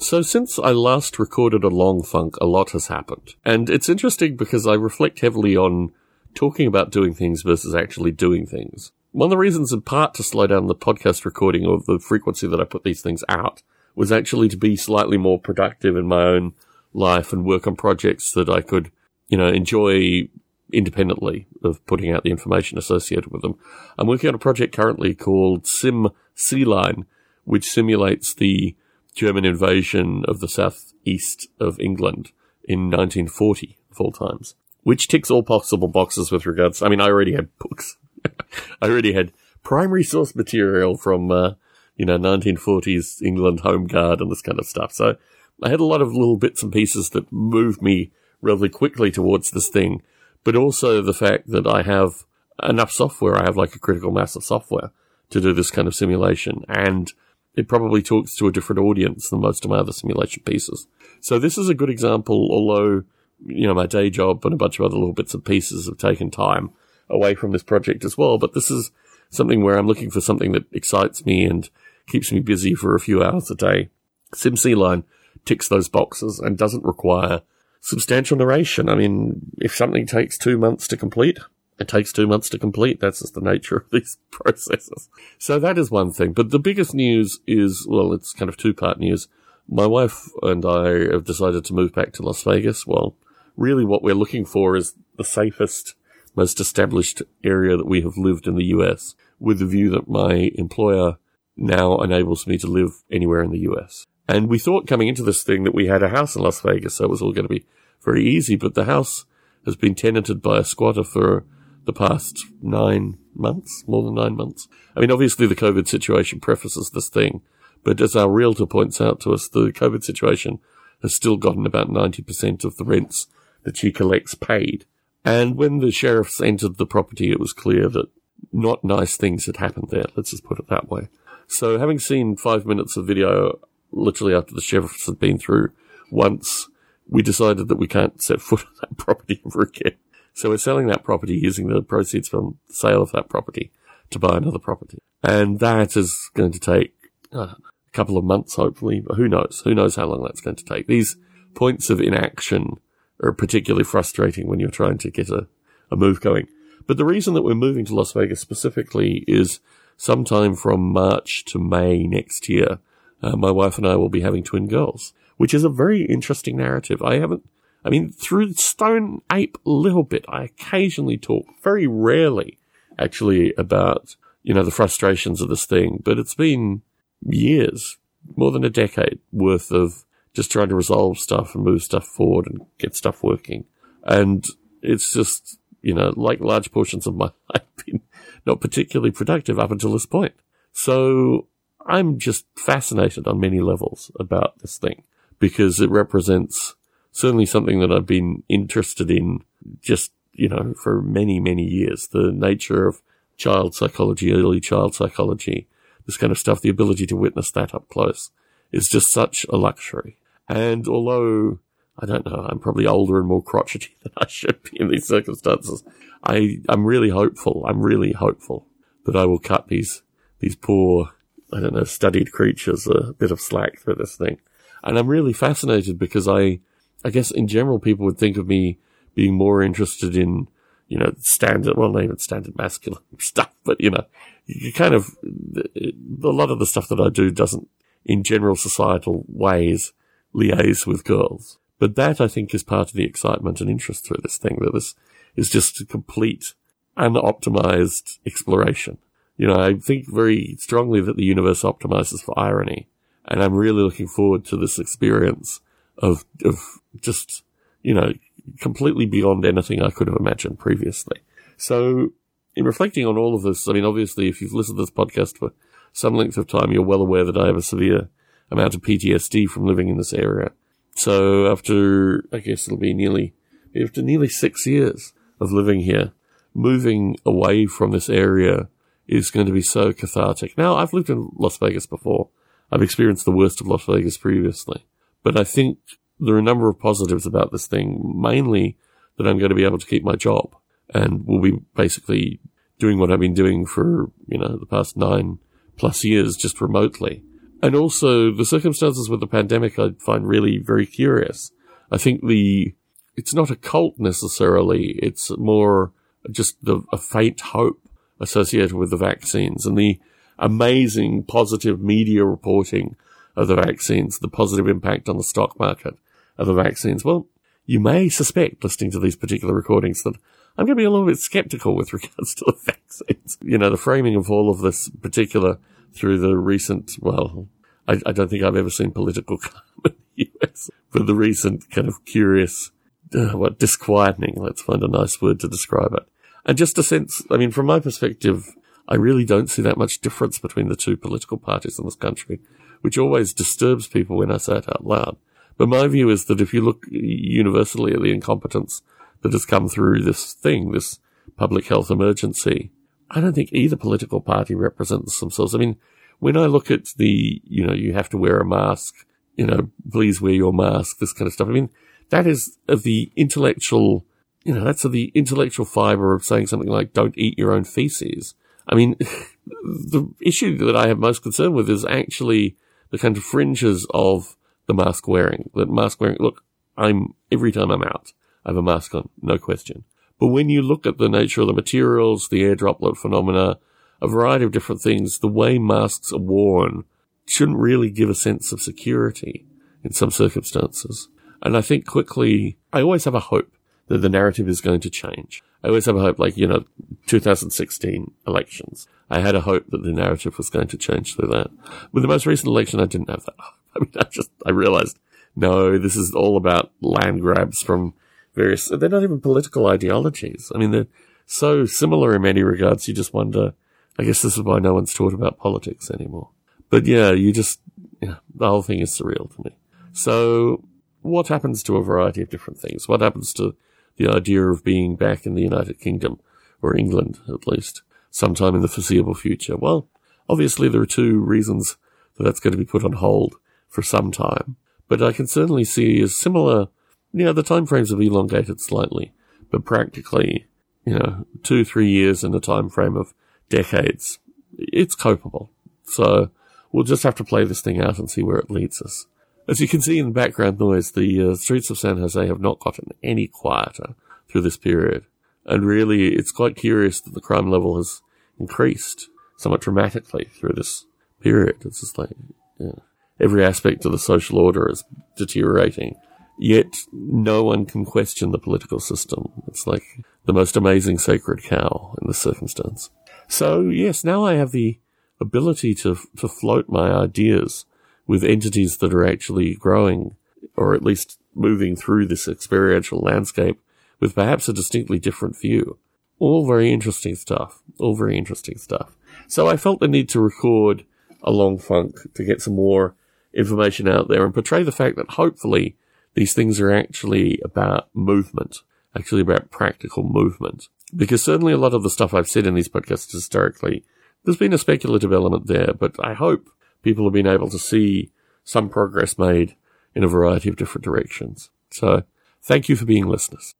So since I last recorded a long funk, a lot has happened. And it's interesting because I reflect heavily on talking about doing things versus actually doing things. One of the reasons in part to slow down the podcast recording or the frequency that I put these things out was actually to be slightly more productive in my own life and work on projects that I could, you know, enjoy independently of putting out the information associated with them. I'm working on a project currently called Sim Sea Lion, which simulates the German invasion of the southeast of England in 1940 full times, which ticks all possible boxes with regards. I mean, I already had books. I already had primary source material from, uh, you know, 1940s England Home Guard and this kind of stuff. So I had a lot of little bits and pieces that moved me relatively quickly towards this thing but also the fact that I have enough software. I have like a critical mass of software to do this kind of simulation and it probably talks to a different audience than most of my other simulation pieces. So this is a good example, although, you know, my day job and a bunch of other little bits and pieces have taken time away from this project as well. But this is something where I'm looking for something that excites me and keeps me busy for a few hours a day. Sim Sea Lion ticks those boxes and doesn't require substantial narration. I mean, if something takes two months to complete, it takes two months to complete. That's just the nature of these processes. So that is one thing. But the biggest news is, well, it's kind of two part news. My wife and I have decided to move back to Las Vegas. Well, really what we're looking for is the safest, most established area that we have lived in the US with the view that my employer now enables me to live anywhere in the US. And we thought coming into this thing that we had a house in Las Vegas, so it was all going to be very easy, but the house has been tenanted by a squatter for the past nine months, more than nine months. I mean, obviously the COVID situation prefaces this thing, but as our realtor points out to us, the COVID situation has still gotten about 90% of the rents that she collects paid. And when the sheriffs entered the property, it was clear that not nice things had happened there. Let's just put it that way. So having seen five minutes of video literally after the sheriffs had been through once, we decided that we can't set foot on that property ever again. So we're selling that property using the proceeds from the sale of that property to buy another property. And that is going to take uh, a couple of months, hopefully. But who knows? Who knows how long that's going to take? These points of inaction are particularly frustrating when you're trying to get a, a move going. But the reason that we're moving to Las Vegas specifically is sometime from March to May next year, uh, my wife and I will be having twin girls, which is a very interesting narrative. I haven't, I mean, through Stone Ape a little bit, I occasionally talk, very rarely actually, about, you know, the frustrations of this thing, but it's been years, more than a decade worth of just trying to resolve stuff and move stuff forward and get stuff working. And it's just, you know, like large portions of my life, been not particularly productive up until this point. So I'm just fascinated on many levels about this thing because it represents certainly something that I've been interested in just, you know, for many, many years. The nature of child psychology, early child psychology, this kind of stuff, the ability to witness that up close is just such a luxury. And although I don't know, I'm probably older and more crotchety than I should be in these circumstances, I, I'm really hopeful. I'm really hopeful that I will cut these, these poor I don't know, studied creatures a bit of slack for this thing. And I'm really fascinated because I, I guess in general people would think of me being more interested in, you know, standard, well, not even standard masculine stuff, but you know, you kind of, a lot of the stuff that I do doesn't, in general societal ways, liaise with girls. But that I think is part of the excitement and interest through this thing, that this is just a complete, unoptimized exploration. You know, I think very strongly that the universe optimizes for irony. And I'm really looking forward to this experience of, of just, you know, completely beyond anything I could have imagined previously. So in reflecting on all of this, I mean, obviously, if you've listened to this podcast for some length of time, you're well aware that I have a severe amount of PTSD from living in this area. So after, I guess it'll be nearly, after nearly six years of living here, moving away from this area is going to be so cathartic. Now, I've lived in Las Vegas before. I've experienced the worst of Las Vegas previously. But I think there are a number of positives about this thing, mainly that I'm going to be able to keep my job and will be basically doing what I've been doing for, you know, the past nine plus years just remotely. And also the circumstances with the pandemic I find really very curious. I think the, it's not a cult necessarily. It's more just the, a faint hope associated with the vaccines and the amazing positive media reporting of the vaccines, the positive impact on the stock market of the vaccines. Well, you may suspect listening to these particular recordings that I'm going to be a little bit skeptical with regards to the vaccines. You know, the framing of all of this particular through the recent, well, I, I don't think I've ever seen political calm in the US, but the recent kind of curious, uh, what, disquieting, let's find a nice word to describe it. And just a sense, I mean, from my perspective, I really don't see that much difference between the two political parties in this country, which always disturbs people when I say it out loud. But my view is that if you look universally at the incompetence that has come through this thing, this public health emergency, I don't think either political party represents themselves. I mean, when I look at the, you know, you have to wear a mask, you know, please wear your mask, this kind of stuff. I mean, that is of the intellectual, you know, that's of the intellectual fiber of saying something like, don't eat your own feces. I mean, the issue that I have most concern with is actually the kind of fringes of the mask wearing. The mask wearing, look, I'm, every time I'm out, I have a mask on, no question. But when you look at the nature of the materials, the air droplet phenomena, a variety of different things, the way masks are worn shouldn't really give a sense of security in some circumstances. And I think quickly, I always have a hope that the narrative is going to change. I always have a hope, like, you know, 2016 elections. I had a hope that the narrative was going to change through that. With the most recent election, I didn't have that. I mean, I just, I realized, no, this is all about land grabs from various, they're not even political ideologies. I mean, they're so similar in many regards. You just wonder, I guess this is why no one's taught about politics anymore. But yeah, you just, yeah, the whole thing is surreal to me. So what happens to a variety of different things? What happens to the idea of being back in the United Kingdom, or England at least, sometime in the foreseeable future? Well, obviously there are two reasons that that's going to be put on hold for some time, but I can certainly see a similar, you know, the timeframes have elongated slightly, but practically, you know, two, three years in a time frame of decades, it's copable. So we'll just have to play this thing out and see where it leads us. As you can see in the background noise, the uh, streets of San Jose have not gotten any quieter through this period. And really, it's quite curious that the crime level has increased somewhat dramatically through this period. It's just like, yeah, every aspect of the social order is deteriorating. Yet no one can question the political system. It's like the most amazing sacred cow in this circumstance. So yes, now I have the ability to, to float my ideas with entities that are actually growing or at least moving through this experiential landscape with perhaps a distinctly different view. All very interesting stuff. All very interesting stuff. So I felt the need to record a long funk to get some more information out there and portray the fact that hopefully these things are actually about movement, actually about practical movement. Because certainly a lot of the stuff I've said in these podcasts historically, there's been a speculative element there, but I hope people have been able to see some progress made in a variety of different directions. So thank you for being listeners.